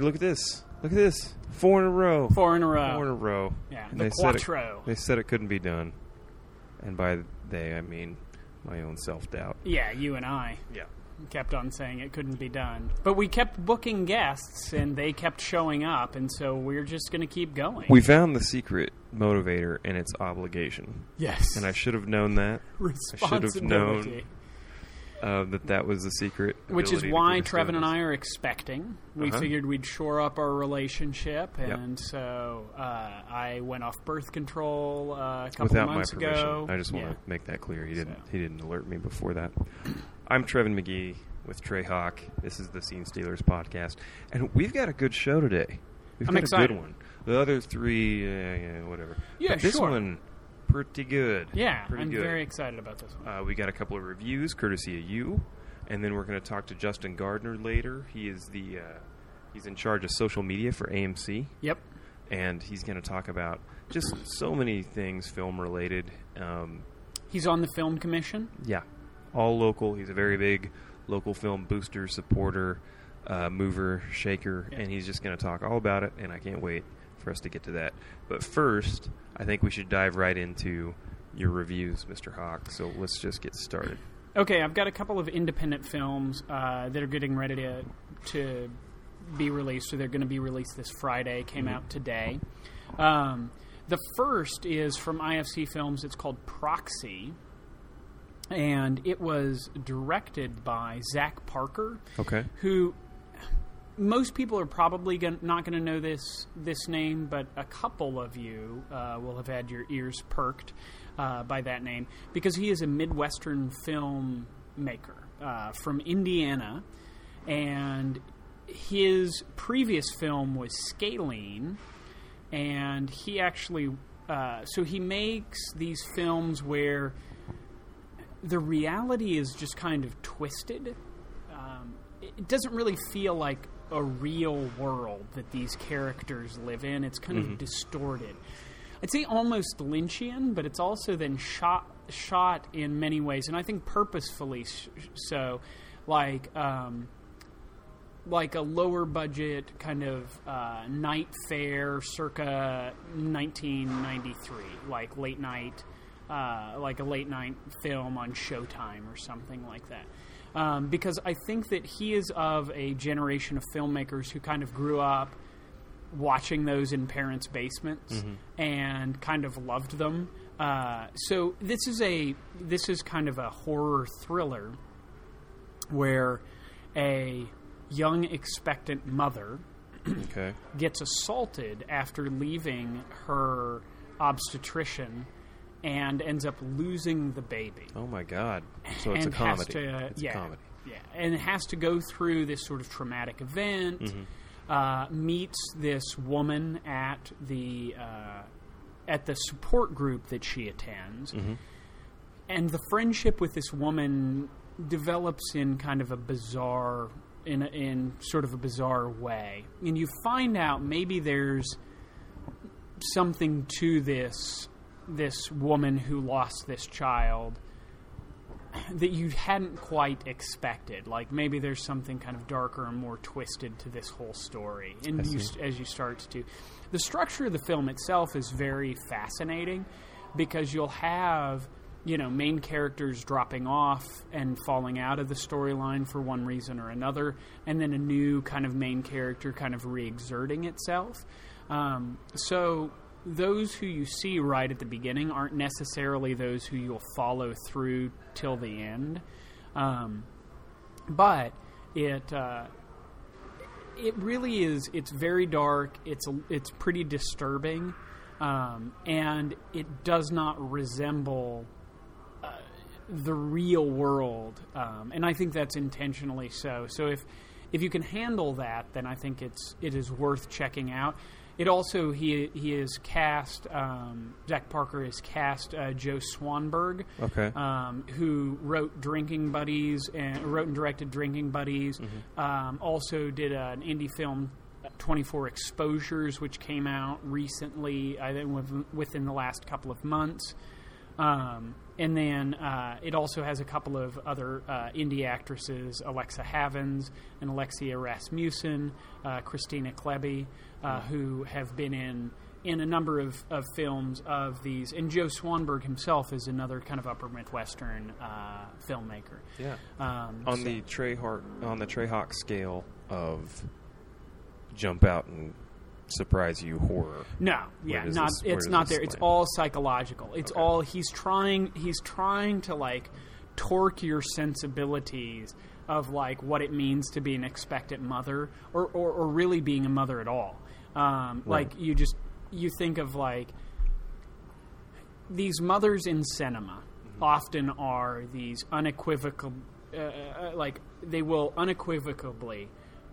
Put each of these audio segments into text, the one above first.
look at this. Look at this. Four in a row. Four in a row. Four in a row. Yeah, And the they said it- quattro. They said it couldn't be done. And by they, I mean my own self doubt. Yeah, you and I Yeah. kept on saying it couldn't be done. But we kept booking guests and they kept showing up, and so we're just going to keep going. We found the secret motivator and its obligation. yes. And I should have known that. i should have known Responsibility. Uh, that that was the secret. Which is why Trevin and. I are expecting. We Uh-huh. figured we'd shore up our relationship, Yep. and so uh, I went off birth control uh, a couple without my months permission. ago. I just want Yeah. to make that clear. He didn't. So. He didn't alert me before that. I'm Trevin McGee with Trey Hock. This is the Scene Stealers podcast, and we've got a good show today. We've I'm got a excited. good one. The other three, uh, yeah, whatever. Yeah, But this sure. one, pretty good. Yeah, pretty I'm good. very excited about this one. Uh, we got a couple of reviews courtesy of you, and then we're going to talk to Justin Gardner later. He is the uh, he's in charge of social media for AMC Yep. and he's going to talk about just so many things film related. Um, He's on the film commission. yeah, all local. He's a very big local film booster, supporter, uh, mover, shaker, and he's just going to talk all about it. And I can't wait for us to get to that. But first, I think we should dive right into your reviews, Mr. Hock. So let's just get started. Okay, I've got a couple of independent films uh, that are getting ready to to be released, or they're going to be released this Friday. Came out today. Um, the first is from IFC Films. It's called Proxy, and it was directed by Zach Parker, Okay. who most people are probably gon- not going to know this this name, but a couple of you uh, will have had your ears perked uh, by that name because he is a Midwestern filmmaker uh, from Indiana, and his previous film was Scalene, and he actually uh, so he makes these films where the reality is just kind of twisted. Um, it doesn't really feel like a real world that these characters live in. It's kind of distorted. I'd say almost Lynchian, but it's also then shot shot in many ways, and I think purposefully sh- so. Like um, like a lower budget kind of uh, night fair circa 1993, like late night, uh, like a late night film on Showtime or something like that. Um, because I think that he is of a generation of filmmakers who kind of grew up watching those in parents' basements and kind of loved them. Uh, so this is a this is kind of a horror thriller where a young expectant mother Okay. gets assaulted after leaving her obstetrician and ends up losing the baby. Oh my God. So it's and a comedy. to, it's yeah, a comedy. Yeah, and it has to go through this sort of traumatic event. Mm-hmm. Uh, meets this woman at the uh, at the support group that she attends, Mm-hmm. and the friendship with this woman develops in kind of a bizarre in a, in sort of a bizarre way, and you find out maybe there's something to this this woman who lost this child that you hadn't quite expected. Like maybe there's something kind of darker and more twisted to this whole story. And you, as you start to, the structure of the film itself is very fascinating because you'll have you know main characters dropping off and falling out of the storyline for one reason or another, and then a new kind of main character kind of re-exerting itself. Um, so those who you see right at the beginning aren't necessarily those who you'll follow through till the end. Um, but it uh, it really is. It's very dark. It's it's pretty disturbing, um, and it does not resemble uh, the real world. Um, and I think that's intentionally so. So if if you can handle that, then I think it's it is worth checking out. It also he he is cast. Um, Zach Parker is cast uh, Joe Swanberg Okay. um, who wrote Drinking Buddies and wrote and directed Drinking Buddies. Um, also did an indie film, Twenty Four Exposures, which came out recently. I think within the last couple of months. Um, and then uh, it also has a couple of other uh, indie actresses, Alexa Havins and Alexia Rasmussen, uh, Kristina Klebe, uh, who have been in in a number of, of films of these. And Joe Swanberg himself is another kind of upper Midwestern uh, filmmaker. Yeah. Um, On so- the Trey Hock on the Trey Hock scale of jump out and surprise you horror. No, yeah, not this- it's not there. It's all psychological. It's Okay. all he's trying he's trying to like torque your sensibilities of like what it means to be an expectant mother or or, or really being a mother at all. Um, Right. Like you just you think of like these mothers in cinema often are these unequivocal uh, uh, like they will unequivocally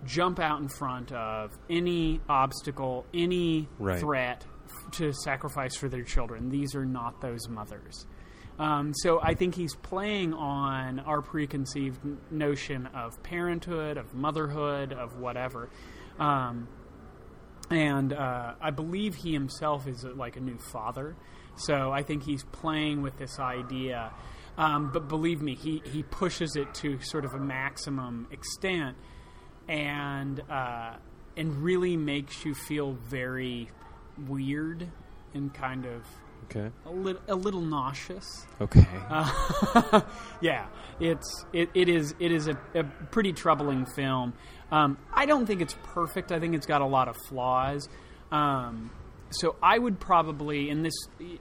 jump out in front of any obstacle any Right. threat f- to sacrifice for their children these are not those mothers um, so I think he's playing on our preconceived n- notion of parenthood, of motherhood, of whatever. Um, and uh, I believe he himself is uh, like a new father. So I think he's playing with this idea. Um, but believe me, he, he pushes it to sort of a maximum extent and, uh, and really makes you feel very weird and kind of Okay. a, lit- a little nauseous. Okay. Uh, yeah, it's it, it is it is a, a pretty troubling film. Um, I don't think it's perfect. I think it's got a lot of flaws. Um, so I would probably, in this,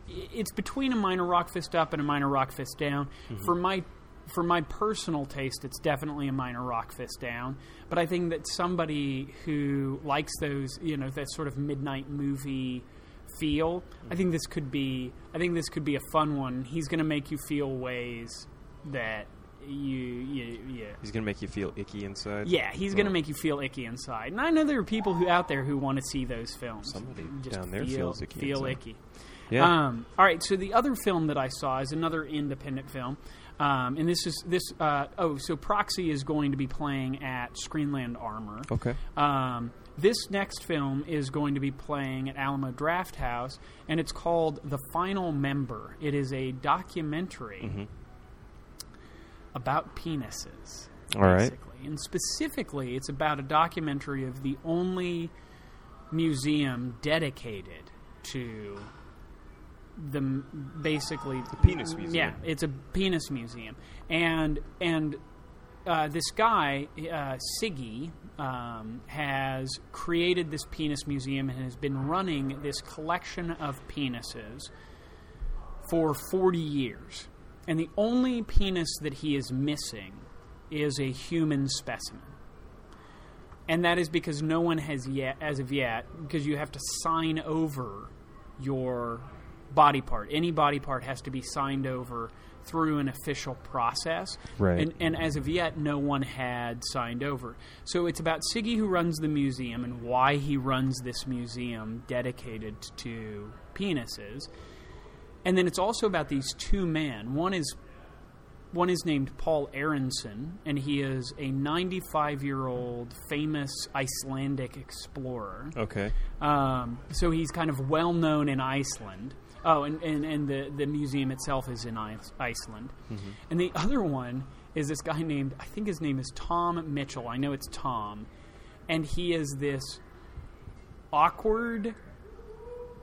it's between a minor rock fist up and a minor rock fist down. For my for my personal taste, it's definitely a minor rock fist down. But I think that somebody who likes those, you know, that sort of midnight movie feel, I think this could be. I think this could be a fun one. He's going to make you feel ways that you, you, yeah. He's gonna make you feel icky inside. Yeah, he's going to Oh. make you feel icky inside. And I know there are people who out there who want to see those films. Somebody Just down there feel, feels icky Feel inside. icky. Yeah. Um, all right, so the other film that I saw is another independent film, um, and this is this. Uh, oh, so Proxy is going to be playing at Screenland Armour. okay. Um, this next film is going to be playing at Alamo Drafthouse, and it's called The Final Member. It is a documentary Mm-hmm. about penises. All right. basically. And specifically, it's about a documentary of the only museum dedicated to the basically the penis museum. Yeah, it's a penis museum, and and uh, this guy uh, Siggi um, has created this penis museum and has been running this collection of penises for 40 years. And the only penis that he is missing is a human specimen. And that is because no one has yet, as of yet, because you have to sign over your body part. Any body part has to be signed over through an official process. Right. And, and as of yet, no one had signed over. So it's about Siggi who runs the museum and why he runs this museum dedicated to penises. And then it's also about these two men. One is one is named Paul Arason, and he is a 95 year old famous Icelandic explorer. Okay. Um, so he's kind of well known in Iceland. Oh, and, and, and the, the museum itself is in Ice- Iceland. Mm-hmm. And the other one is this guy named, I think his name is Tom Mitchell. I know it's Tom. And he is this awkward,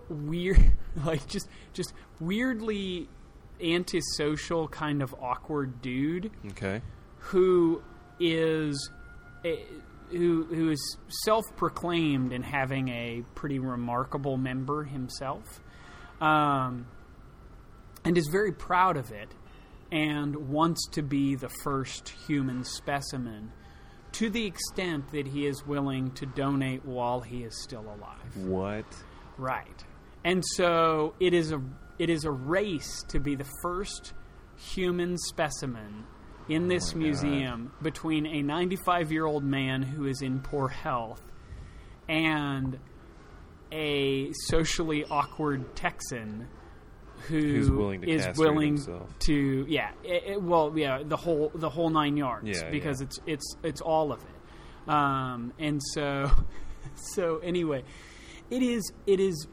weird, like just just weirdly antisocial kind of awkward dude Okay. who is a, who who is self-proclaimed in having a pretty remarkable member himself, um, and is very proud of it, and wants to be the first human specimen, to the extent that he is willing to donate while he is still alive. What? Right. And so it is a it is a race to be the first human specimen in this my museum between a 95 year old man who is in poor health and a socially awkward Texan who Who's willing to is willing to yeah it, it- well yeah the whole the whole nine yards Yeah, because yeah. it's it's it's all of it um, and so so anyway it is it is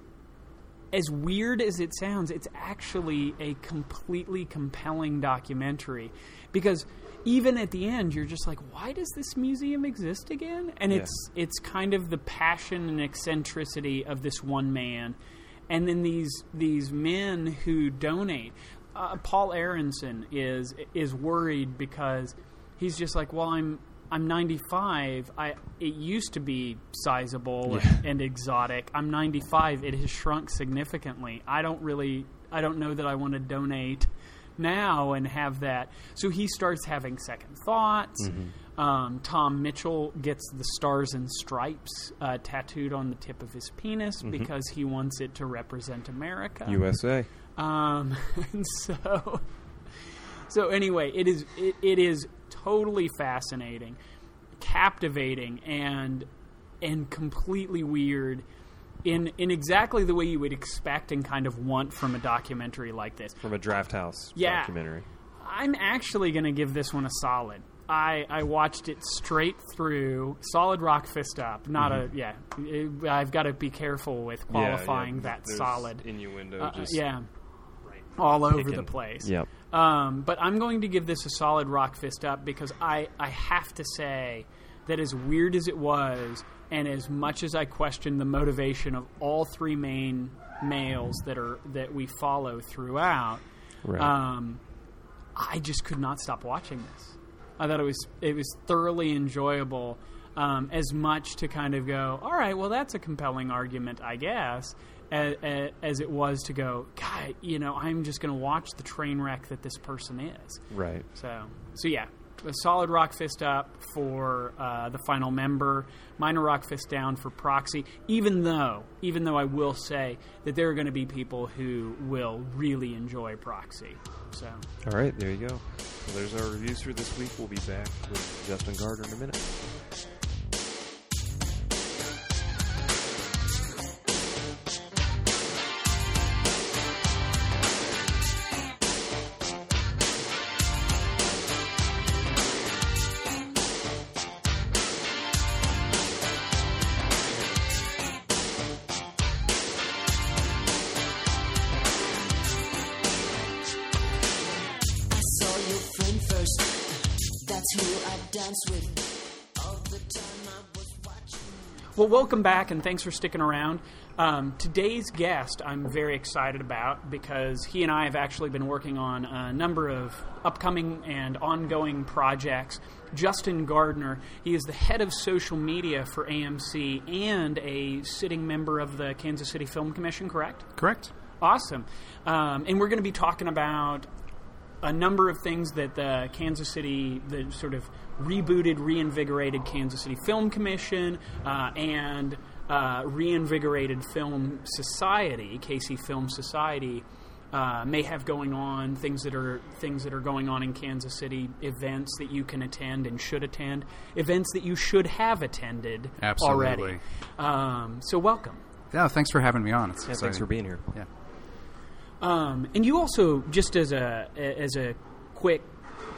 as weird as it sounds, it's actually a completely compelling documentary because even at the end you're just like why does this museum exist again? And Yeah. it's it's kind of the passion and eccentricity of this one man. And then these these men who donate uh, Paul Arason is is worried because he's just like well I'm I'm 95 I it used to be sizable Yeah. and, and exotic. I'm 95 it has shrunk significantly. I don't really I don't know that I want to donate now and have that. So he starts having second thoughts. Um, Tom Mitchell gets the stars and stripes uh, tattooed on the tip of his penis because he wants it to represent America. USA. Um, and so, so anyway, it is it, it is totally fascinating, captivating, and and completely weird. In, in exactly the way you would expect and kind of want from a documentary like this. From a draft house Yeah. documentary. I'm actually going to give this one a solid. I, I watched it straight through, solid rock fist up. Not a yeah. it- I've got to be careful with qualifying Mm-hmm. Yeah, yeah. that There's solid. Innuendo. Uh, just yeah, right. all over kicking. the place. Yep. Um, but I'm going to give this a solid rock fist up because I, I have to say that as weird as it was, and as much as I question the motivation of all three main males that are that we follow throughout, Right. um, I just could not stop watching this. I thought it was it was thoroughly enjoyable. Um, as much to kind of go, all right, well, that's a compelling argument, I guess, as, as it was to go, God, you know, I'm just going to watch the train wreck that this person is. right. So, so yeah, a solid rock fist up for uh, the final member, minor rock fist down for proxy. Even though, even though I will say that there are going to be people who will really enjoy proxy. So, All right, there you go. There's our reviews for this week. We'll be back with Justin Gardner in a minute. Well, welcome back and thanks for sticking around. Um, today's guest, I'm very excited about because he and I have actually been working on a number of upcoming and ongoing projects. Justin Gardner, he is the head of social media for AMC and a sitting member of the Kansas City Film Commission, correct? Correct. Awesome. Um, and we're going to be talking about a number of things that the Kansas City, the sort of rebooted, reinvigorated Kansas City Film Commission, uh, and uh, reinvigorated Film Society, KC Film Society, uh, may have going on. Things that are things that are going on in Kansas City, events that you can attend and should attend, events that you should have attended already. Um, so welcome. Yeah, thanks for having me on. It's Yeah, thanks for being here. Yeah. Um, and you also, just as a as a quick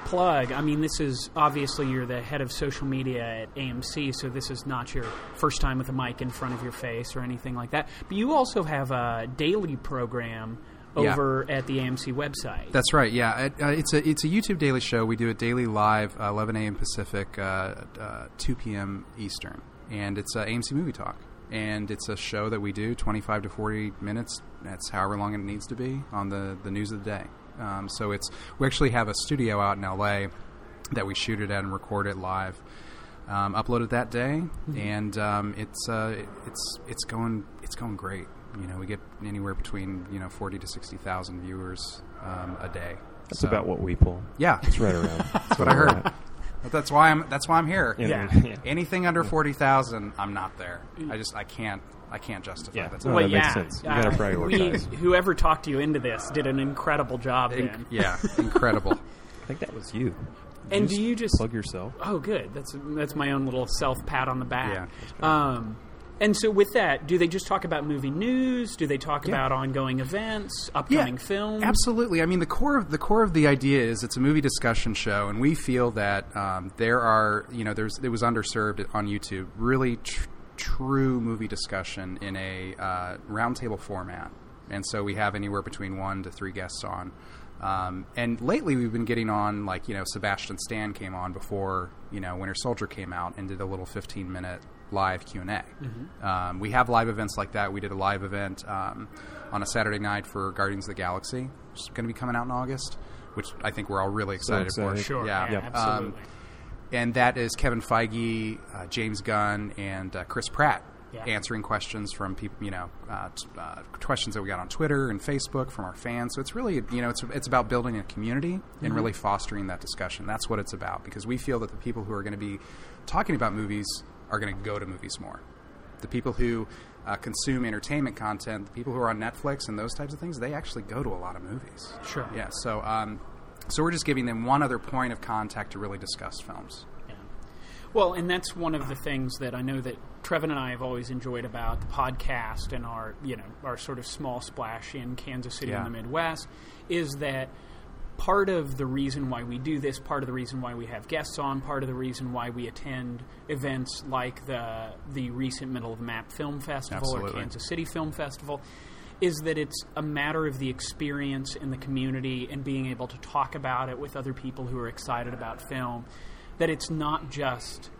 plug, I mean, this is obviously you're the head of social media at AMC, so this is not your first time with a mic in front of your face or anything like that. But you also have a daily program Yeah. over at the AMC website. That's right. Yeah, it, uh, it's a it's a YouTube daily show. We do it daily live, uh, 11 a.m. Pacific, uh, uh, 2 p.m. Eastern, and it's uh, AMC Movie Talk. And it's a show that we do 25 to 40 minutes. That's however long it needs to be on the the news of the day. Um, so it's we actually have a studio out in LA that we shoot it at and record it live. Um, upload it that day, and um, it's uh, it's it's going it's going great. You know, we get anywhere between you know forty to sixty thousand viewers um, a day. That's So- about what we pull. Yeah, It's right around. That's what I heard. But that's why I'm that's why I'm here. Yeah. yeah. Anything under forty thousand, I'm not there. I just I can't I can't justify Yeah. that. No, well, that yeah, makes sense. You gotta uh, prioritize. we- whoever talked you into this did an incredible job. Inc- then. yeah, incredible. I think that was you. And Did do you just plug yourself? Oh, good. That's that's my own little self pat on the back. Yeah. Um, and so with that, do they just talk about movie news? Do they talk Yeah. about ongoing events, upcoming films? Absolutely. I mean, the core of the core of the idea is it's a movie discussion show, and we feel that um, there are you know there's it was underserved on YouTube. Really tr- true movie discussion in a uh, roundtable format. and so we have anywhere between one to three guests on. Um, and lately, we've been getting on like you know Sebastian Stan came on before you know Winter Soldier came out and did a little 15 minute live Q and A. Um, we have live events like that. We did a live event um, on a Saturday night for Guardians of the Galaxy, which is going to be coming out in August, which I think we're all really excited, for. excited. Sure. Yeah. Yeah, Um, absolutely. And that is Kevin Feige, uh, James Gunn, and uh, Chris Pratt Yeah. answering questions from people, you know, uh, t- uh, questions that we got on Twitter and Facebook from our fans. So it's really, you know, it's it's about building a community and really fostering that discussion. That's what it's about because we feel that the people who are going to be talking about movies are going to go to movies more. The people who uh, consume entertainment content, the people who are on Netflix and those types of things, they actually go to a lot of movies. Sure. Yeah. So, um, so we're just giving them one other point of contact to really discuss films. Yeah. Well, and that's one of the things that I know that Trevin and I have always enjoyed about the podcast and our, you know, our sort of small splash in Kansas City Yeah. in the Midwest is that part of the reason why we do this, part of the reason why we have guests on, part of the reason why we attend events like the the recent Middle of the Map Film Festival or Kansas City Film Festival is that it's a matter of the experience in the community and being able to talk about it with other people who are excited about film. That it's not just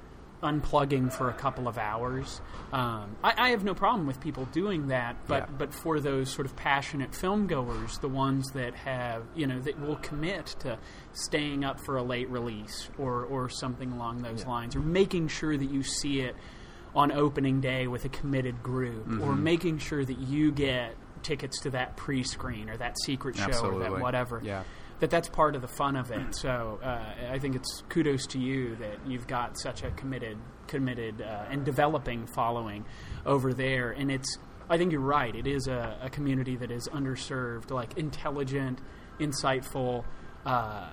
unplugging for a couple of hours. Um, I, I have no problem with people doing that, but Yeah. but for those sort of passionate film goers, the ones that have you know that will commit to staying up for a late release or or something along those lines, or making sure that you see it on opening day with a committed group, or Mm-hmm. making sure that you get tickets to that pre-screen or that secret show or that whatever Yeah. that that's part of the fun of it. So uh, I think it's kudos to you that you've got such a committed, committed uh, and developing following over there. And it's, I think you're right. It is a, a community that is underserved, like intelligent, insightful. Uh,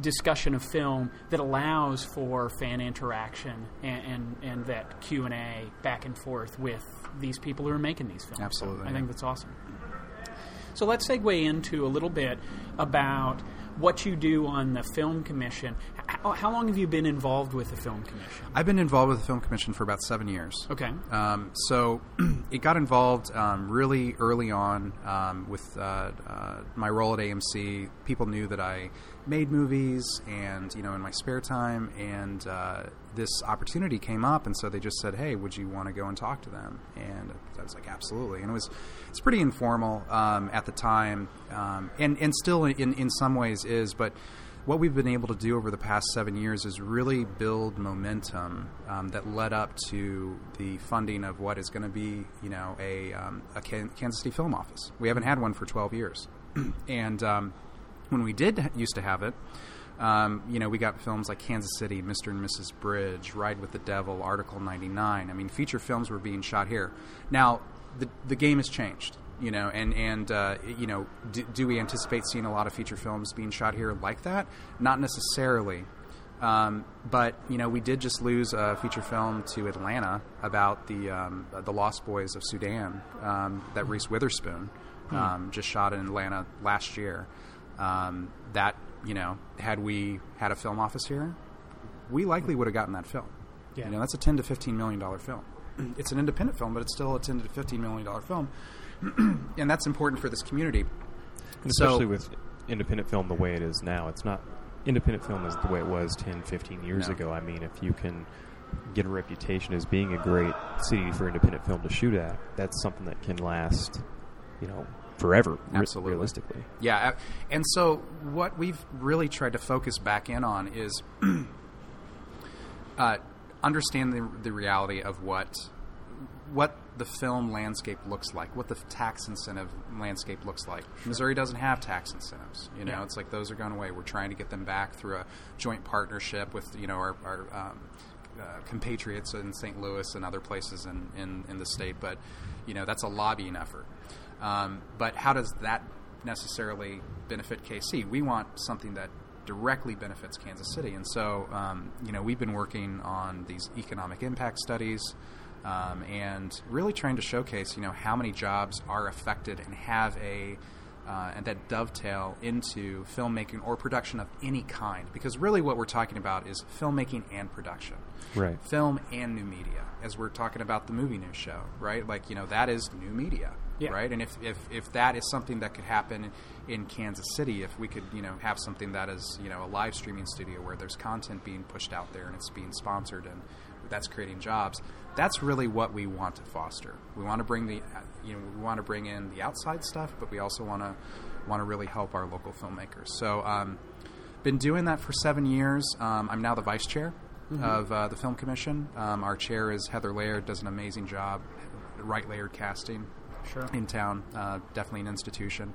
discussion of film that allows for fan interaction and, and, and that Q and A back and forth with these people who are making these films. So Absolutely, I yeah. think that's awesome. So let's segue into a little bit about what you do on the film commission. How, how long have you been involved with the film commission? I've been involved with the Film Commission for about seven years. Okay. Um, so it got involved um, really early on um, with uh, uh, my role at AMC. People knew that I made movies and you know in my spare time, and uh, this opportunity came up, and so they just said, "Hey, would you want to go and talk to them?" And I was like, "Absolutely." And it was it's pretty informal um, at the time, um, and and still in in some ways is, but what we've been able to do over the past seven years is really build momentum um, that led up to the funding of what is going to be, you know, a, um, a Kansas City Film Office. We haven't had one for 12 years, and um, when we did used to have it, um, you know, we got films like Kansas City, Mr. and Mrs. Bridge, Ride with the Devil, Article 99. I mean, feature films were being shot here. Now, the the game has changed, you know, and and uh, you know, do, do we anticipate seeing a lot of feature films being shot here like that? Not necessarily. Um, but you know, we did just lose a feature film to Atlanta about the um, the Lost Boys of Sudan um, that Reese Witherspoon um, just shot in Atlanta last year. Um, that you know, had we had a film office here, we likely would have gotten that film. Yeah. You know, that's a ten to fifteen million dollar film. It's an independent film, but it's still a ten to fifteen million dollar film, and that's important for this community. And So- especially with independent film the way it is now. It's not independent film is the way it was 10, 15 years No. ago. I mean, if you can get a reputation as being a great city for independent film to shoot at, that's something that can last, you know, forever. re- Absolutely. realistically. Yeah, and so what we've really tried to focus back in on is uh, understand the, the reality of what what the film landscape looks like, what the tax incentive landscape looks like. Missouri doesn't have tax incentives. You know, Yeah. it's like those are going away. We're trying to get them back through a joint partnership with you know our, our um, uh, compatriots in St. Louis and other places in, in, in the state. But you know, that's a lobbying effort. Um, but how does that necessarily benefit KC? We want something that directly benefits Kansas City, and so um, you know we've been working on these economic impact studies. Um, and really trying to showcase, you know, how many jobs are affected and have a uh, and that dovetail into filmmaking or production of any kind. Because really, what we're talking about is filmmaking and production, Right. Film and new media, as we're talking about the movie news show, right? Like, you know, that is new media. Yeah. right? And if, if if that is something that could happen in Kansas City, if we could you know have something that is you know a live streaming studio where there's content being pushed out there and it's being sponsored and that's creating jobs. That's really what we want to foster. We want to bring the you know we want to bring in the outside stuff, but we also want to want to really help our local filmmakers. So. Um, been doing that for seven years. Um, I'm now the vice chair of uh, the Film Commission. Um, our chair is Heather Laird, does an amazing job, right layered casting Sure. in town, uh, definitely an institution.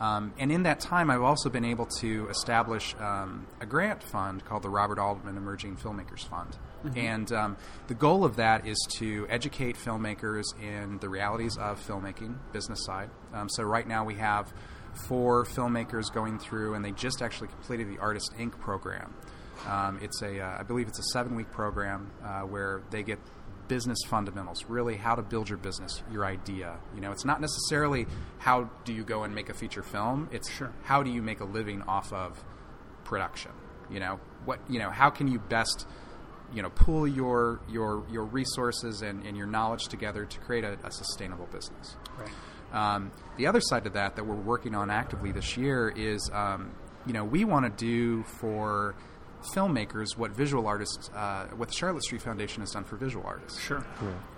Um, and in that time, I've also been able to establish um, a grant fund called the Robert Altman Emerging Filmmakers Fund. And um, the goal of that is to educate filmmakers in the realities of filmmaking, business side. Um, so right now we have four filmmakers going through, and they just actually completed the Artist Inc. program. Um, it's a, uh, I believe it's a seven-week program uh, where they get business fundamentals, really how to build your business, your idea. You know, it's not necessarily how do you go and make a feature film. It's Sure. how do you make a living off of production. You know, what you know, how can you best you know pool your your your resources and, and your knowledge together to create a, a sustainable business. Right. Um, the other side of that that we're working on actively this year is, um, you know, we want to do for filmmakers what visual artists, uh, what the Charlotte Street Foundation has done for visual artists Sure.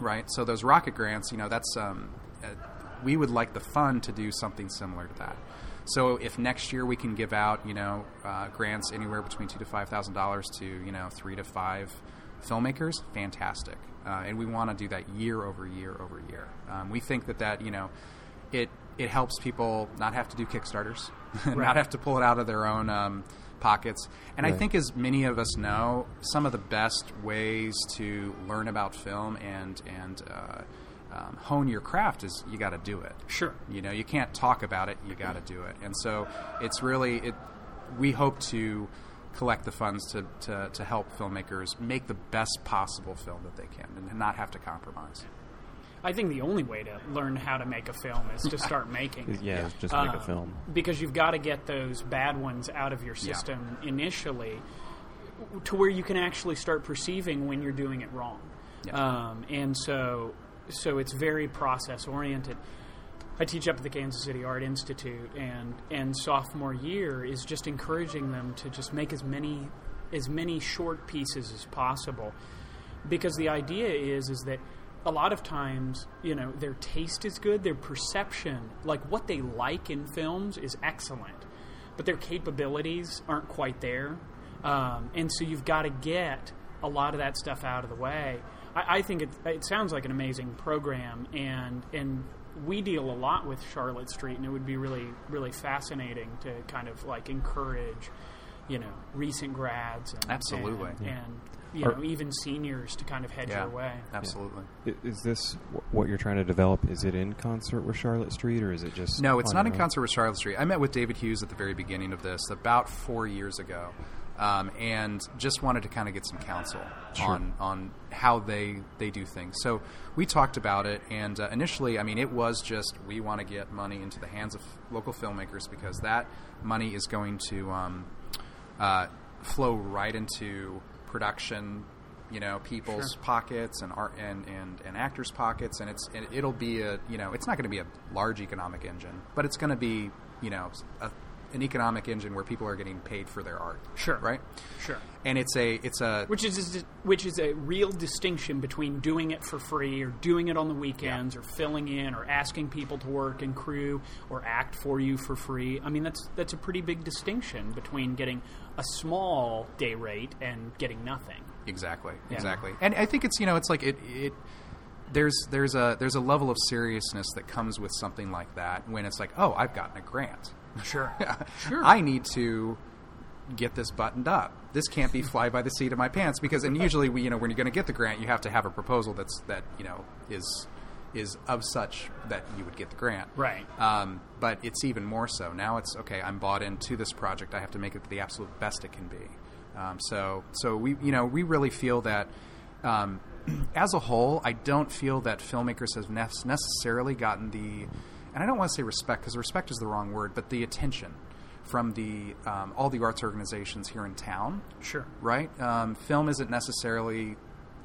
right? So those rocket grants, you know, that's um, uh, we would like the fund to do something similar to that. So if next year we can give out, you know, uh, grants anywhere between two to five thousand dollars to you know three to five filmmakers, fantastic. Uh, and we want to do that year over year over year. Um, we think that that you know, it it helps people not have to do Kickstarters, Right. not have to pull it out of their own um, pockets. And I think, as many of us know, some of the best ways to learn about film and and uh, um, hone your craft is you got to do it. Sure. You know, you can't talk about it; you got to do it. And so, it's really it. We hope to collect the funds to, to, to help filmmakers make the best possible film that they can and not have to compromise. I think the only way to learn how to make a film is to start making. Yeah, just make Uh, a film. because you've got to get those bad ones out of your system initially to where you can actually start perceiving when you're doing it wrong. Yeah. Um, and so, so it's very process oriented. I teach up at the Kansas City Art Institute, and and sophomore year is just encouraging them to just make as many as many short pieces as possible, because the idea is is that a lot of times you know their taste is good, their perception, like what they like in films, is excellent, but their capabilities aren't quite there, um, and so you've got to get a lot of that stuff out of the way. I, I think it, it sounds like an amazing program, and and we deal a lot with Charlotte Street, and it would be really really fascinating to kind of like encourage, you know, recent grads, and, Absolutely. and, and you Are- know even seniors to kind of head Yeah, your way. absolutely. I- Is this wh- what you're trying to develop? Is it in concert with Charlotte Street, or is it just No, it's not in own? concert with Charlotte Street. I met with David Hughes at the very beginning of this about four years ago, um, and just wanted to kind of get some counsel Sure. on on how they they do things. So we talked about it, and uh, initially, I mean, it was just we want to get money into the hands of local filmmakers because that money is going to um, uh, flow right into production. You know, people's Sure. pockets and art and, and, and actors' pockets, and it's and it'll be a you know it's not going to be a large economic engine, but it's going to be you know a, an economic engine where people are getting paid for their art. Sure. right? Sure. And it's a it's a Which is which is a real distinction between doing it for free or doing it on the weekends or filling in or asking people to work and crew or act for you for free. I mean that's that's a pretty big distinction between getting a small day rate and getting nothing. Exactly. Yeah. Exactly. And I think it's you know it's like it it there's there's a there's a level of seriousness that comes with something like that when it's like oh I've gotten a grant. Sure. Sure. I need to get this buttoned up. This can't be fly by the seat of my pants because and usually we you know when you're going to get the grant you have to have a proposal that's that you know is is of such that you would get the grant. Right. Um, but it's even more so now. It's okay. I'm bought into this project. I have to make it the absolute best it can be. Um, so, so we, you know, we really feel that um, as a whole, I don't feel that filmmakers have ne- necessarily gotten the, and I don't want to say respect because respect is the wrong word, but the attention from the um, all the arts organizations here in town Sure. right? Um, film isn't necessarily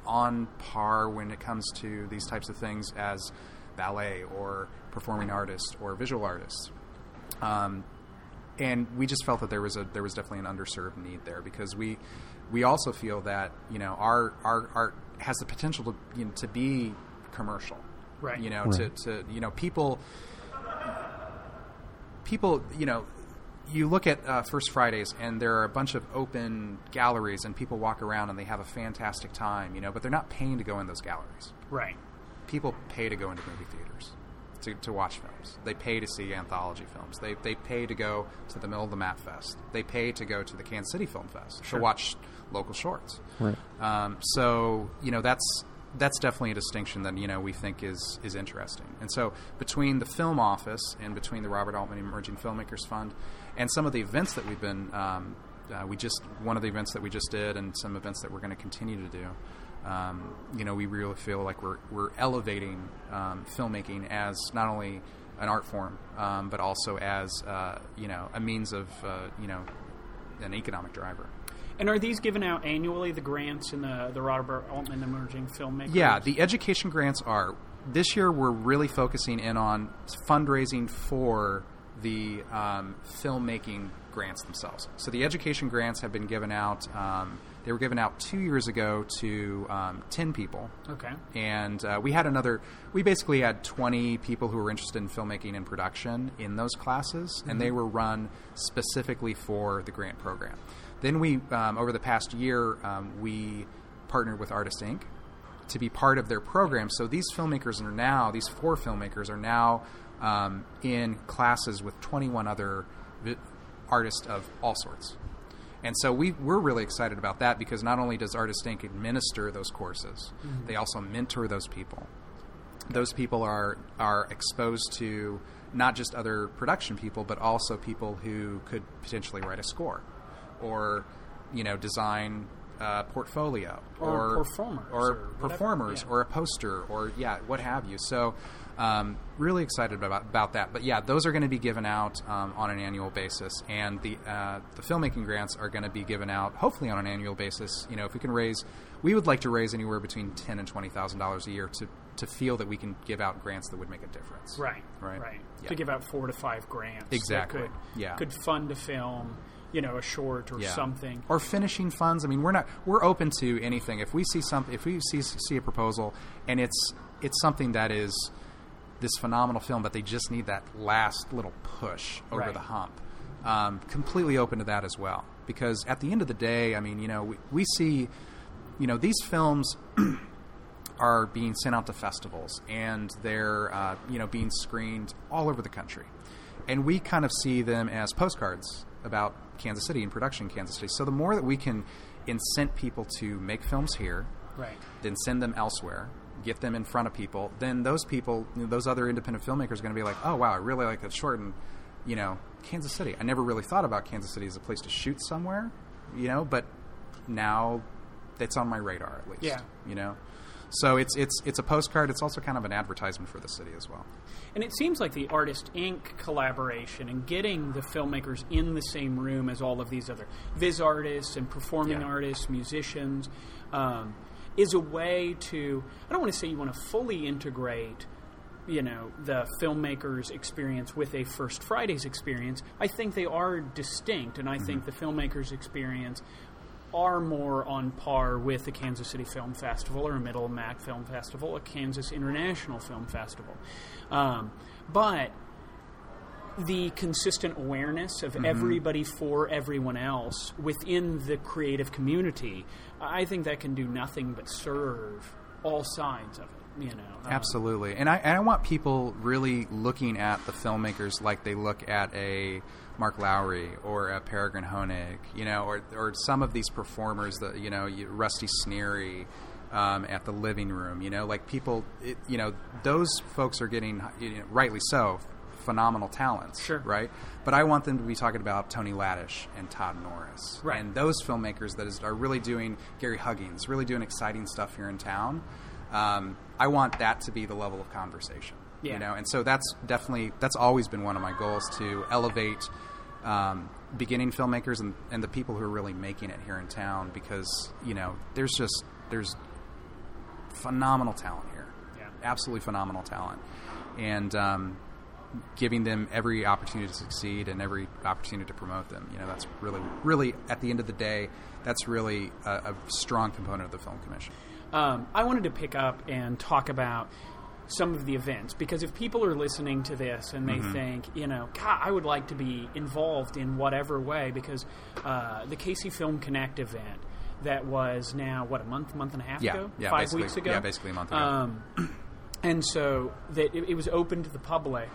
on par when it comes to these types of things as ballet or performing artists or visual artists. Um, and we just felt that there was a there was definitely an underserved need there because we we also feel that you know our our art has the potential to you know, to be commercial, Right. You know, Right. to to you know people people you know you look at uh, First Fridays and there are a bunch of open galleries and people walk around and they have a fantastic time, you know, but they're not paying to go in those galleries Right. people pay to go into movie theaters to, to watch films. They pay to see anthology films. They, they pay to go to the Middle of the Map Fest. They pay to go to the Kansas City Film Fest Sure. to watch local shorts. Right. Um, so you know that's that's definitely a distinction that you know we think is is interesting. And so between the film office and between the Robert Altman Emerging Filmmakers Fund and some of the events that we've been um, uh, we just one of the events that we just did and some events that we're going to continue to do. Um, you know, we really feel like we're we're elevating um, filmmaking as not only an art form, um, but also as uh, you know a means of uh, you know an economic driver. And are these given out annually? The grants and the the Robert Altman Emerging Filmmakers. Yeah, the education grants are. This year, we're really focusing in on fundraising for the um, filmmaking grants themselves. So the education grants have been given out. Um, they were given out two years ago to um, ten people, okay. and uh, we had another. We basically had twenty people who were interested in filmmaking and production in those classes, and they were run specifically for the grant program. Then we, um, over the past year, um, we partnered with Artist Inc. to be part of their program. So these filmmakers are now, these four filmmakers are now um, in classes with 21 other vi- artists of all sorts. And so we, we're really excited about that because not only does Artist Inc. administer those courses, they also mentor those people. Those people are, are exposed to not just other production people, but also people who could potentially write a score or, you know, design a portfolio Or performers or, or performers yeah. or a poster or yeah what have you so um, really excited about, about that but yeah those are going to be given out um, on an annual basis and the uh, the filmmaking grants are going to be given out hopefully on an annual basis you know if we can raise we would like to raise anywhere between ten and twenty thousand dollars a year to to feel that we can give out grants that would make a difference Right. Right. Right. Yeah. To give out four to five grants. that Exactly. Could, Yeah. Could fund a film, you know, a short or Yeah. something. or finishing funds. I mean, we're not we're open to anything. If we see something, if we see see a proposal and it's it's something that is this phenomenal film, but they just need that last little push over Right. the hump. Um, completely open to that as well, because at the end of the day, I mean, you know, we, we see, you know, these films are being sent out to festivals and they're uh, you know being screened all over the country, and we kind of see them as postcards about Kansas City and production in Kansas City. So the more that we can incent people to make films here, Right. then send them elsewhere, get them in front of people, then those people, you know, those other independent filmmakers are going to be like, oh wow, I really like that short, and you know, Kansas City. I never really thought about Kansas City as a place to shoot somewhere, you know, but now it's on my radar at least. Yeah. you know. So it's it's it's a postcard. It's also kind of an advertisement for the city as well. And it seems like the Artist Inc. collaboration and getting the filmmakers in the same room as all of these other viz artists and performing Yeah. artists, musicians, um, is a way to. I don't want to say you want to fully integrate, you know, the filmmakers' experience with a First Fridays experience. I think they are distinct, and I think the filmmakers' experience are more on par with the Kansas City Film Festival or a Middle Mac Film Festival, a Kansas International Film Festival. Um, but the consistent awareness of everybody for everyone else within the creative community, I think that can do nothing but serve all sides of it. You know, Um, Absolutely, and I and I want people really looking at the filmmakers like they look at a Mark Lowry or a Peregrine Honig, you know, or or some of these performers that you know, Rusty Sneary. Um, at the living room, you know, like people, it, you know, those folks are getting, you know, rightly so, phenomenal talents, Sure. right? But I want them to be talking about Tony Laddish and Todd Norris, Right. and those filmmakers that is, are really doing Gary Huggins, really doing exciting stuff here in town. Um, I want that to be the level of conversation, Yeah. you know, and so that's definitely that's always been one of my goals to elevate um, beginning filmmakers and, and the people who are really making it here in town because you know there's just there's phenomenal talent here. Yeah. absolutely phenomenal talent, and um, giving them every opportunity to succeed and every opportunity to promote them. You know, that's really, really at the end of the day, that's really a, a strong component of the film commission. Um, I wanted to pick up and talk about some of the events because if people are listening to this and they Mm-hmm. think, you know, God, I would like to be involved in whatever way because uh, the KC Film Connect event that was now what a month, month and a half Yeah, ago, yeah, five weeks ago, yeah, basically a month ago. Um, and so that it, it was open to the public.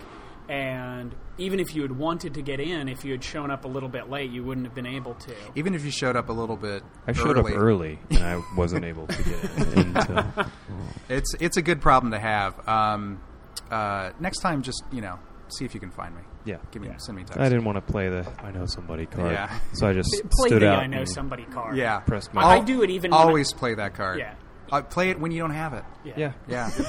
And even if you had wanted to get in, if you had shown up a little bit late, you wouldn't have been able to. Even if you showed up a little bit, I showed early, up early and I wasn't able to get in until It's it's a good problem to have. Um, uh, next time, just you know, see if you can find me. yeah. Give me, Yeah. send me a text. I didn't want to play the I know somebody card, Yeah. so I just Play stood the out. I know and- somebody card. Yeah, Press my- I Al- do it even when I- Always play that card. Yeah. Uh, play it when you don't have it. Yeah, Yeah.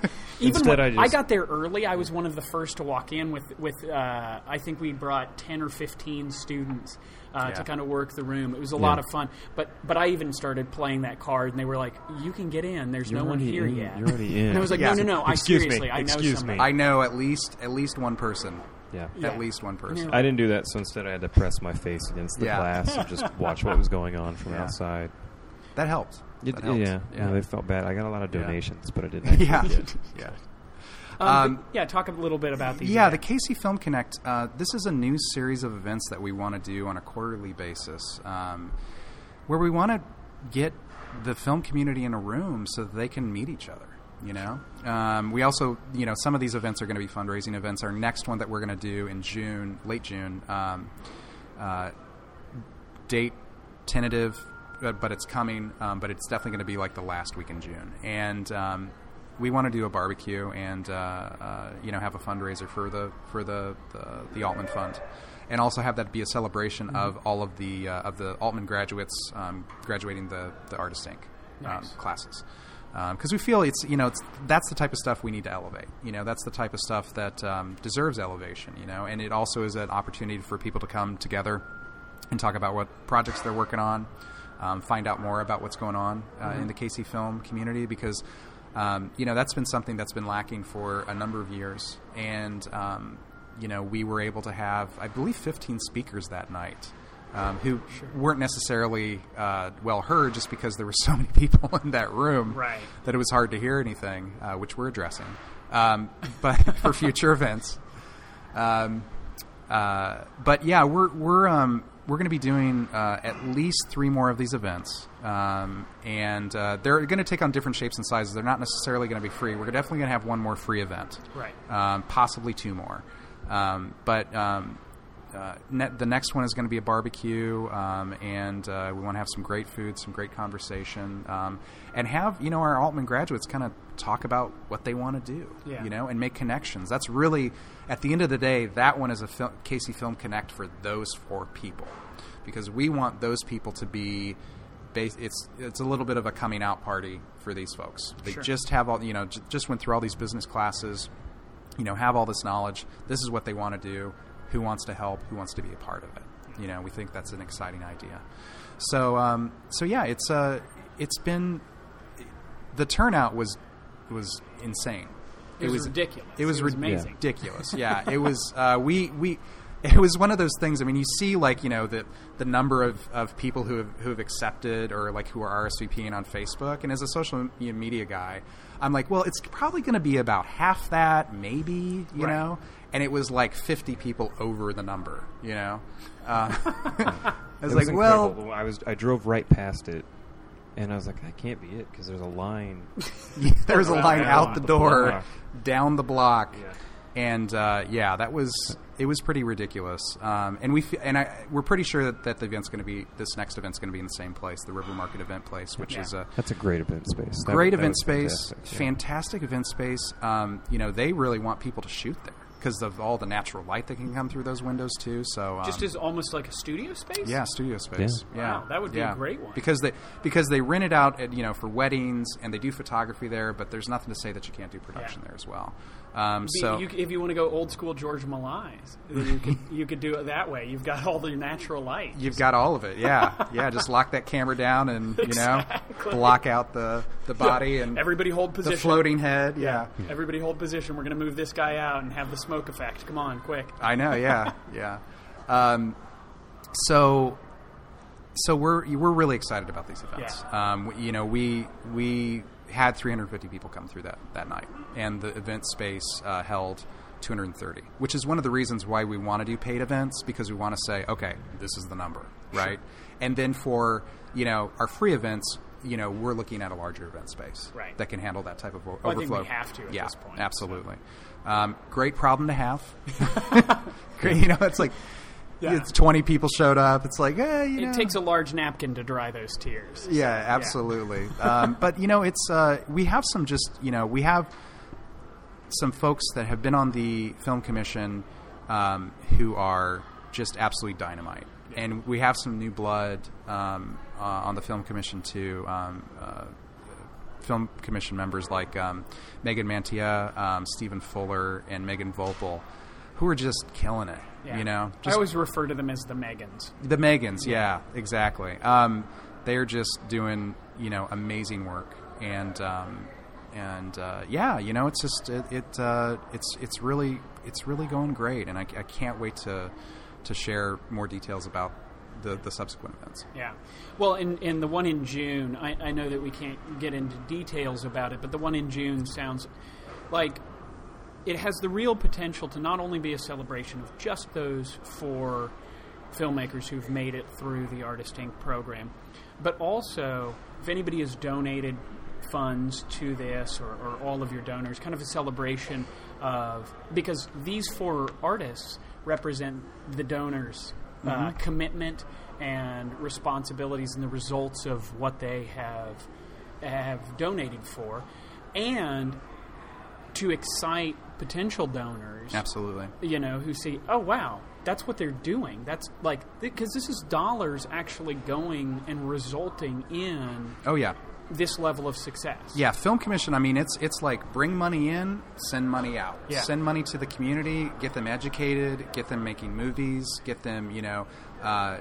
Even Instead, when I just- got there early, I was one of the first to walk in with with. Uh, I think we brought ten or fifteen students uh, Yeah. to kind of work the room. It was a lot of fun. But but I even started playing that card, and they were like, "You can get in. There's You're no one here in. yet." You're already in. And I was like, Yeah. "No, no, no. I Excuse me. seriously, I know Excuse somebody." me. I know at least at least one person. yeah. Yeah. At least one person. Yeah. I didn't do that, so instead I had to press my face against the Yeah. glass and just watch what was going on from Yeah. outside. That helped. It- That yeah, yeah. no, they felt bad. I got a lot of Yeah. donations, but I didn't. Actually yeah. get- yeah. Um, Um, yeah, talk a little bit about these. Yeah, the events. KC Film Connect. Uh, this is a new series of events that we want to do on a quarterly basis, um, where we want to get the film community in a room so that they can meet each other. You know, um, we also, you know, some of these events are going to be fundraising events. Our next one that we're going to do in June, late June, um, uh, date tentative, but, but it's coming. Um, but it's definitely going to be like the last week in June, and um, we want to do a barbecue and uh, uh, you know have a fundraiser for the for the the, the Altman Fund, and also have that be a celebration of all of the uh, of the Altman graduates um, graduating the the Artist Inc. Um, Nice. classes. Because we feel it's you know it's that's the type of stuff we need to elevate. You know that's the type of stuff that um, deserves elevation. You know, and it also is an opportunity for people to come together and talk about what projects they're working on, um, find out more about what's going on uh, in the KC film community because um, you know that's been something that's been lacking for a number of years, and um, you know we were able to have I believe 15 speakers that night. Um, who weren't necessarily uh, well heard just because there were so many people in that room Right. that it was hard to hear anything, uh, which we're addressing. Um, but for future events, um, uh, but yeah, we're we're um, we're going to be doing uh, at least three more of these events, um, and uh, they're going to take on different shapes and sizes. They're not necessarily going to be free. We're definitely going to have one more free event, Right. Um, possibly two more, um, but. Uh, ne- the next one is going to be a barbecue, um, and uh, we want to have some great food, some great conversation, um, and have you know our Altman graduates kind of talk about what they want to do, Yeah. you know, and make connections. That's really, at the end of the day, that one is a fil- KC Film Connect for those four people, because we want those people to be. Bas- it's it's a little bit of a coming out party for these folks. They Sure. just have all you know, j- just went through all these business classes, you know, have all this knowledge. This is what they want to do. Who wants to help? Who wants to be a part of it? You know, we think that's an exciting idea. So, um, so yeah, it's uh, it's been the turnout was was insane. It was ridiculous. It was, It was amazing. ridiculous. Yeah, it was. Uh, we we. It was one of those things. I mean, you see, like you know, the the number of, of people who have who have accepted or like who are RSVPing on Facebook. And as a social media guy, I'm like, well, it's probably going to be about half that, maybe, you Right. know. And it was like 50 people over the number, you know. Uh, I was It like, well. I was I drove right past it, and I was like, that can't be it because there's a line. there was a line out the the door, block. down the block, Yeah. and uh, yeah, that was it was pretty ridiculous. Um, and we f- and I we're pretty sure that, that the event's going to be this next event's going to be in the same place, the River Market Event Place, which Yeah. is a That's a great event space. Great that event was space, fantastic, yeah. fantastic event space. Um, you know, they really want people to shoot there because of all the natural light that can come through those windows too. So um, Just as almost like a studio space. yeah, studio space. Yeah. Yeah, Wow, that would be a great one. because they because they rent it out at, you know for weddings and they do photography there, but there's nothing to say that you can't do production Yeah. there as well. Um, so you, if you want to go old school George Méliès, you could you could do it that way. You've got all the natural light. You've got all of it, yeah, yeah. Just lock that camera down and you know block out the the body and Everybody hold the position. floating head. Yeah, Everybody hold position. We're going to move this guy out and have the smoke effect. Come on, quick. I know. Yeah, yeah. Um, so so we're we're really excited about these events. Yeah. Um, you know, we we had 350 people come through that that night, and the event space uh, held 230, which is one of the reasons why we want to do paid events because we want to say, okay, this is the number, right? And then for you know our free events. You know, we're looking at a larger event space Right. that can handle that type of o- Well, I think we overflow. have to at yeah, this point, absolutely. Um, great problem to have. Great, you know, it's like Yeah. it's 20 people showed up. It's like, eh, you know. It takes a large napkin to dry those tears. yeah, absolutely. um, but you know, it's uh, we have some just you know we have some folks that have been on the film commission um, who are just absolutely dynamite, and we have some new blood um, uh, on the film commission too. Um, uh, film commission members like um, Megan Mantia, um, Stephen Fuller, and Megan Vopel, who are just killing it. Yeah. You know, I always refer to them as the Megans. the Megans, yeah, exactly. Um, they're just doing you know amazing work, and um, and uh, yeah, you know it's just it, it uh, it's it's really it's really going great, and I, I can't wait to to share more details about the the subsequent events. Yeah. Well, in, in the one in June, I, I know that we can't get into details about it, but the one in June sounds like it has the real potential to not only be a celebration of just those four filmmakers who've made it through the Artist Inc. program, but also if anybody has donated funds to this or, or all of your donors, kind of a celebration of because these four artists represent the donors' uh, commitment and responsibilities and the results of what they have have donated for, and to excite potential donors Absolutely. you know, who see, oh wow, that's what they're doing. That's like because this is dollars actually going and resulting in Oh yeah. this level of success. Yeah, film commission. I mean, it's it's like bring money in, send money out. Yeah. Send money to the community, get them educated, get them making movies, get them, you know, uh,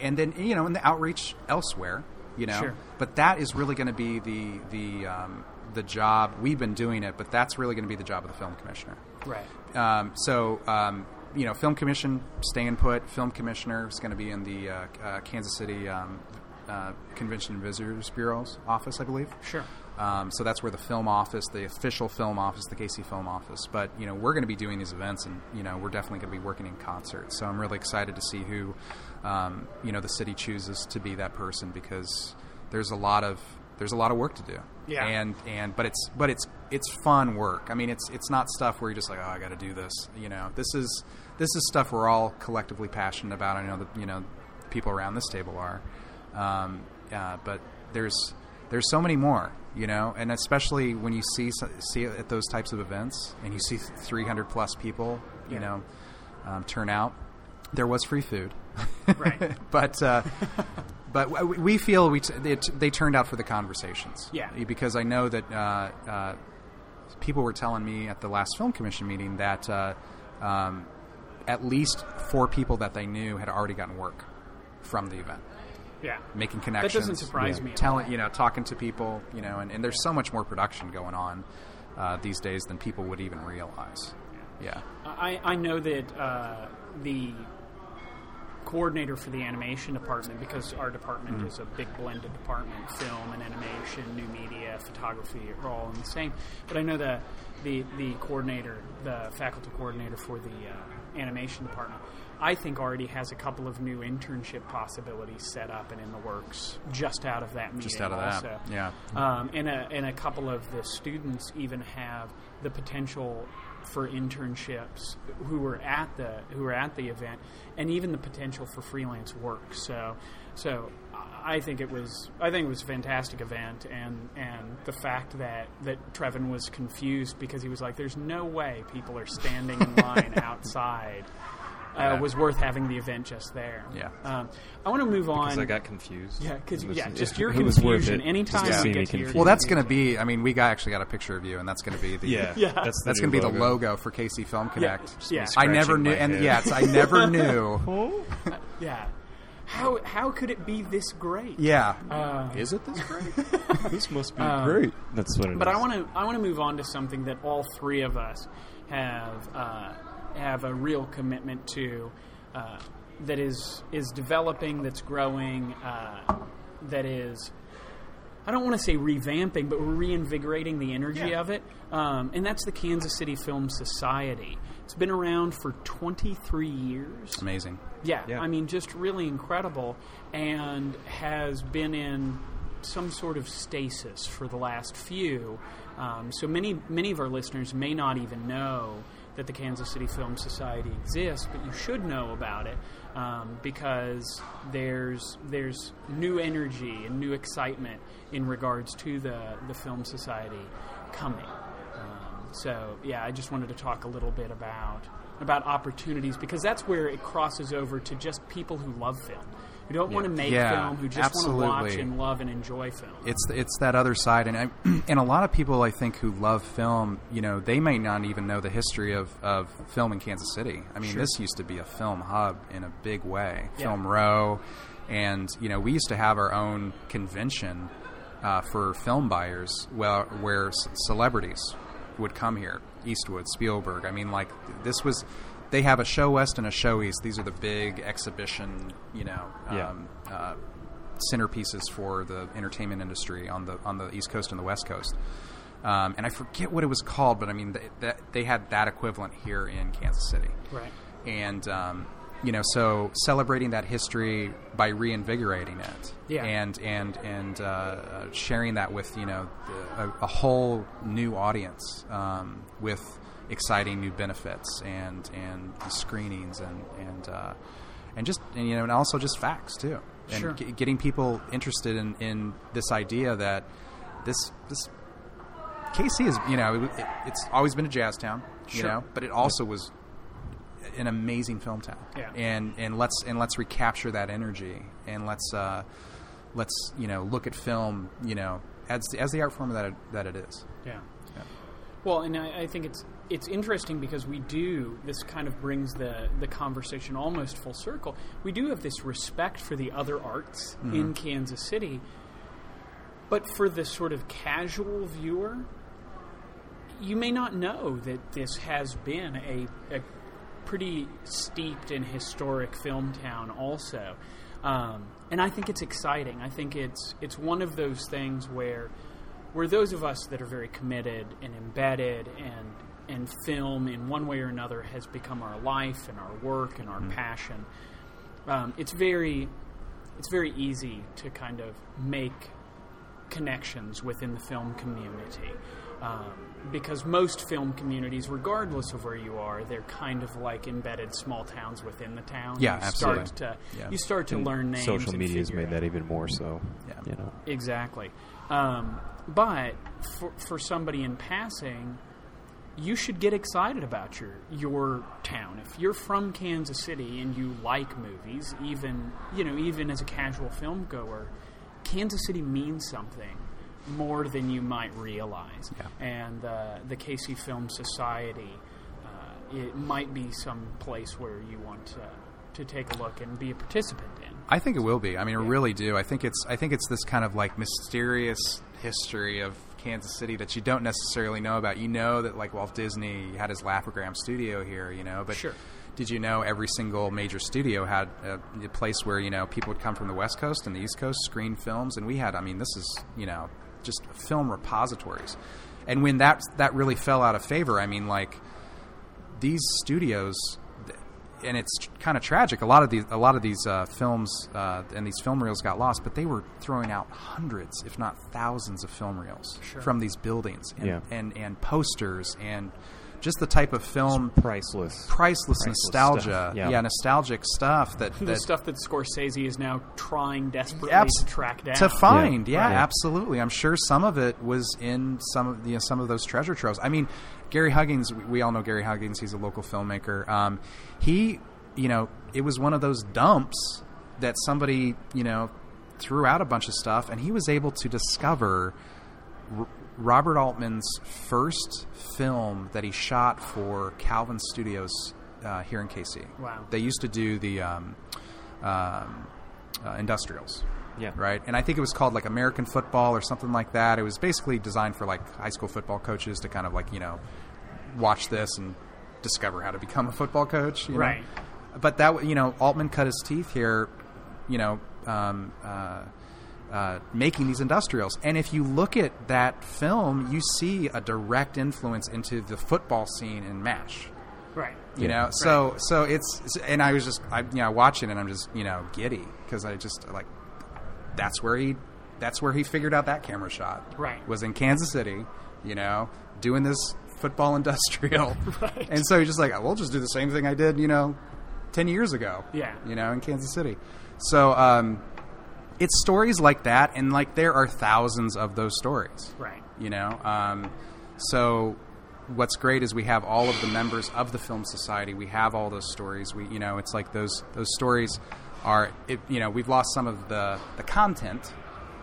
and then you know, in the outreach elsewhere, you know. Sure. But that is really going to be the the um, the job. We've been doing it, but that's really going to be the job of the film commissioner. Right. Um, so, um, you know, film commission, staying put. Film commissioner is going to be in the uh, uh, Kansas City um, uh, Convention and Visitors Bureau's office, I believe. Sure. Um, so that's where the film office, the official film office, the KC Film Office. But you know, we're going to be doing these events, and you know, we're definitely going to be working in concert. So I'm really excited to see who, um, you know, the city chooses to be that person because there's a lot of there's a lot of work to do. Yeah. And and but it's but it's it's fun work. I mean, it's it's not stuff where you're just like, oh, I got to do this. You know, this is this is stuff we're all collectively passionate about. I know that you know people around this table are. Um, uh, but there's there's so many more, you know, and especially when you see see it at those types of events and you see 300 plus people, you Yeah. know, um, turn out. There was free food, Right. but uh, but we feel we t- they, they turned out for the conversations, Yeah. because I know that uh, uh, people were telling me at the last film commission meeting that uh, um, at least four people that they knew had already gotten work from the event Yeah. making connections. That doesn't surprise me Telling you know, talking to people, you know, and, and there's so much more production going on uh, these days than people would even realize. Yeah. I, I know that uh, the coordinator for the animation department, because our department Mm-hmm. is a big blended department, film and animation, new media, photography are all in the same. But I know that the the coordinator, the faculty coordinator for the uh, animation department, I think already has a couple of new internship possibilities set up and in the works just out of that meeting. Just out of that, also. yeah. Um, and, a, and a couple of the students even have the potential for internships who were at the who were at the event, and even the potential for freelance work. So So I think it was I think it was a fantastic event, and and the fact that that Trevin was confused because he was like, "There's no way people are standing in line outside." Uh, Yeah. was worth having the event just there. Yeah. Um, I want to move on. Because I got confused. Yeah, because was- yeah, just it- your it was worth confusion. Anytime just to you see get me to your- confused. Well, that's going to be. I mean, we got actually got a picture of you, and that's going to be the. yeah, Yeah. That's, That's going to be the logo for KC Film Connect. yeah. I never knew, and head. yes, I never knew. yeah. How how could it be this great? Yeah, Uh, Is it this great? this must be great. That's what it is. But I want to I want to move on to something that all three of us have uh, have a real commitment to uh, that is is developing, that's growing, uh, that is. I don't want to say revamping, but we're reinvigorating the energy Yeah. of it, um, and that's the Kansas City Film Society. It's been around for 23 years. amazing. Yeah, Yeah. I mean, just really incredible, and has been in some sort of stasis for the last few. Um, so many, many of our listeners may not even know that the Kansas City Film Society exists, but you should know about it um, because there's there's new energy and new excitement in regards to the the film society coming. Um, so yeah, I just wanted to talk a little bit about about opportunities because that's where it crosses over to just people who love film, who don't want to make Yeah, film, who just want to watch and love and enjoy film. It's it's that other side, and I, and a lot of people I think who love film, you know, they may not even know the history of, of film in Kansas City. I mean, Sure. this used to be a film hub in a big way, Yeah. Film Row, and you know, we used to have our own convention uh, for film buyers, well, where c- celebrities would come here, Eastwood, Spielberg. I mean, like this was. They have a show west and a show east. These are the big exhibition, you know, Yeah. um, uh, centerpieces for the entertainment industry on the on the East Coast and the West Coast. Um, and I forget what it was called, but I mean, th- that they had that equivalent here in Kansas City. right. And um, you know, so celebrating that history by reinvigorating it, Yeah. and and and uh, uh, sharing that with you know the, a, a whole new audience um, with exciting new benefits and and screenings and and uh, and just and, you know and also just facts too, and Sure. g- getting people interested in in this idea that this this KC is you know it, it's always been a jazz town, you Sure. know, but it also was an amazing film town. Yeah. And and let's and let's recapture that energy and let's uh, let's you know look at film you know as as the art form that it, that it is. Yeah. Well, and I, I think it's it's interesting because we do this kind of brings the the conversation almost full circle. We do have this respect for the other arts in Kansas City, but for the sort of casual viewer, you may not know that this has been a, a pretty steeped in historic film town also. Um, and I think it's exciting. I think it's it's one of those things where where those of us that are very committed and embedded and and film in one way or another has become our life and our work and our passion. Um, it's very it's very easy to kind of make connections within the film community. Um, because most film communities, regardless of where you are, they're kind of like embedded small towns within the town. Yeah, you absolutely. Start to, Yeah. You start to And learn names. Social media has made out- that even more so. Yeah. You know. Exactly. Um, but for, for somebody in passing, you should get excited about your your town. If you're from Kansas City and you like movies, even you know, even as a casual film goer, Kansas City means something more than you might realize. Yeah. And uh, the KC Film Society, uh, it might be some place where you want to, to take a look and be a participant in. I think it will be. I mean, I really do. I think it's I think it's this kind of like mysterious history of Kansas City that you don't necessarily know about. You know that like Walt Disney had his Laugh-O-Gram studio here, you know, but Sure. did you know every single major studio had a, a place where you know people would come from the West Coast and the East Coast screen films, and we had. I mean, this is you know just film repositories, and when that that really fell out of favor, I mean, like these studios and it's kind of tragic. A lot of these, a lot of these uh, films uh, and these film reels got lost, but they were throwing out hundreds, if not thousands, of film reels Sure. from these buildings, and, Yeah. and and posters and just the type of film Priceless. priceless, Priceless nostalgia, yeah. yeah. nostalgic stuff that the that stuff that Scorsese is now trying desperately Abs- to track down. to find. Yeah. Yeah, Right. absolutely. I'm sure some of it was in some of the, you know, some of those treasure troves. I mean, Gary Huggins. We, we all know Gary Huggins. He's a local filmmaker. Um, he, you know, it was one of those dumps that somebody, you know, threw out a bunch of stuff, and he was able to discover. R- Robert Altman's first film that he shot for Calvin Studios uh, here in KC. Wow. They used to do the um, um, uh, industrials Yeah. right? And I think it was called like American football or something like that. It was basically designed for like high school football coaches to kind of like you know watch this and discover how to become a football coach, you know? Right. But that you know Altman cut his teeth here, you know. Um, uh, uh, making these industrials, and if you look at that film, you see a direct influence into the football scene in MASH Right. You know so so it's and i was just i you know watching and i'm just you know giddy because i just like that's where he that's where he figured out that camera shot Right. was in kansas city you know doing this football industrial Right. and so he's just like we'll just do the same thing i did you know 10 years ago Yeah. you know in kansas city so um it's stories like that and like there are thousands of those stories Right. you know um, so what's great is we have all of the members of the film society we have all those stories we you know it's like those those stories are it, you know we've lost some of the the content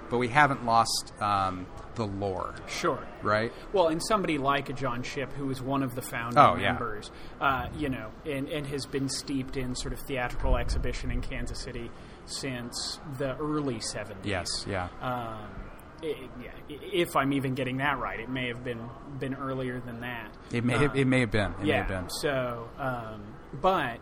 but we haven't lost um, the lore Sure. right Well, and somebody like a John Ship, who is one of the founding Oh, yeah. members, uh, you know, and, and has been steeped in sort of theatrical exhibition in Kansas City since the early 70s. yes yeah Um, yeah, if I'm even getting that right, it may have been been earlier than that. it may Uh, it may have been it may yeah. have been So, um, but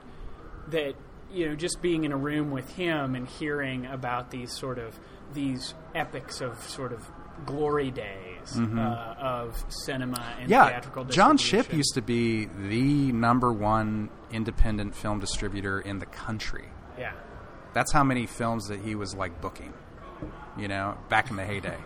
that you know, just being in a room with him and hearing about these sort of these epics of sort of glory days uh, of cinema and Mm-hmm. yeah theatrical. john ship used to be the number one independent film distributor in the country yeah, that's how many films that he was like booking you know back in the heyday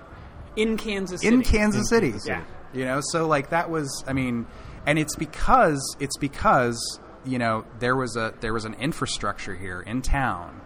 in Kansas City. in Kansas City. Yeah. You know, so like that was I mean, and it's because it's because, you know, there was a there was an infrastructure here in town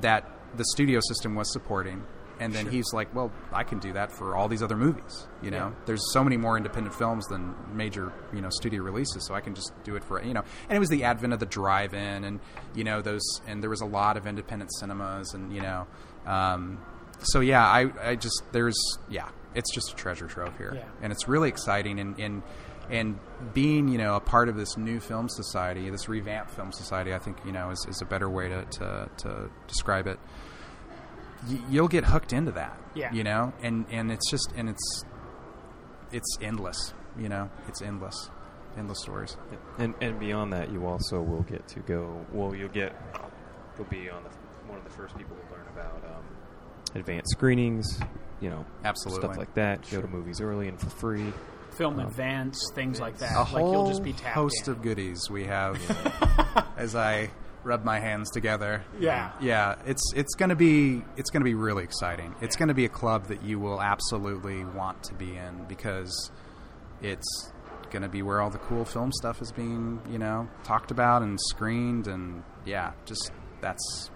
that the studio system was supporting. And then he's like, "Well, I can do that for all these other movies. You know, Yeah. there's so many more independent films than major, you know, studio releases. So I can just do it for you know." And it was the advent of the drive-in, and you know those, and there was a lot of independent cinemas, and you know, um, so yeah, I, I just there's yeah, it's just a treasure trove here, Yeah. and it's really exciting, and and and being you know a part of this new film society, this revamped film society, I think you know is, is a better way to to, to describe it. Y- you'll get hooked into that, Yeah. you know, and and it's just and it's it's endless, you know, it's endless, endless stories. And and beyond that, you also will get to go. Well, you'll get. You'll be on the one of the first people to learn about advanced screenings. You know, Absolutely. stuff like that. Go to movies early and for free. film um, advance, things like that. a like whole you'll just be tapped host in. of goodies we have as I rub my hands together. Yeah. yeah. It's it's gonna be it's gonna be really exciting. It's gonna be a club that you will absolutely want to be in because it's gonna be where all the cool film stuff is being you know talked about and screened and yeah, just that's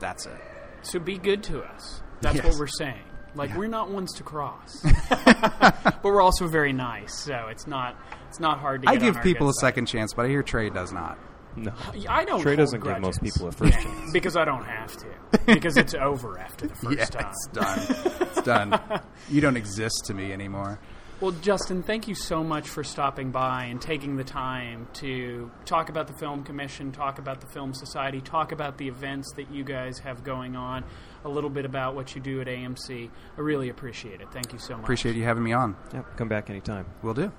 that's it. So be good to us. That's Yes. what we're saying. Like we're not ones to cross, but we're also very nice. So it's not it's not hard to. I give on our people good a side. second chance, but I hear Trey does not. No, I don't. Trey doesn't give most people a first Yeah, chance. because I don't have to. Because it's over after the first yeah, time. it's done. it's done. You don't exist to me anymore. Well, Justin, thank you so much for stopping by and taking the time to talk about the Film Commission, talk about the Film Society, talk about the events that you guys have going on, a little bit about what you do at AMC. I really appreciate it. Thank you so much. Appreciate you having me on. Yep, come back anytime. Will do.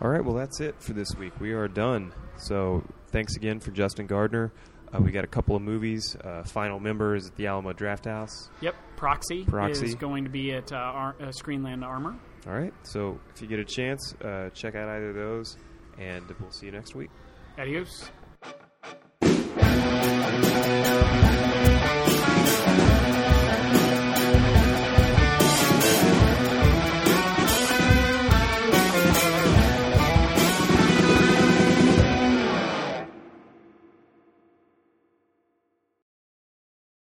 All right, well, that's it for this week. We are done. So thanks again for Justin Gardner. Uh, we got a couple of movies. Uh, Final Member is at the Alamo Drafthouse. Yep, Proxy, Proxy. is going to be at uh, Ar- uh, Screenland Armour. All right, so if you get a chance, uh, check out either of those, and we'll see you next week. Adios.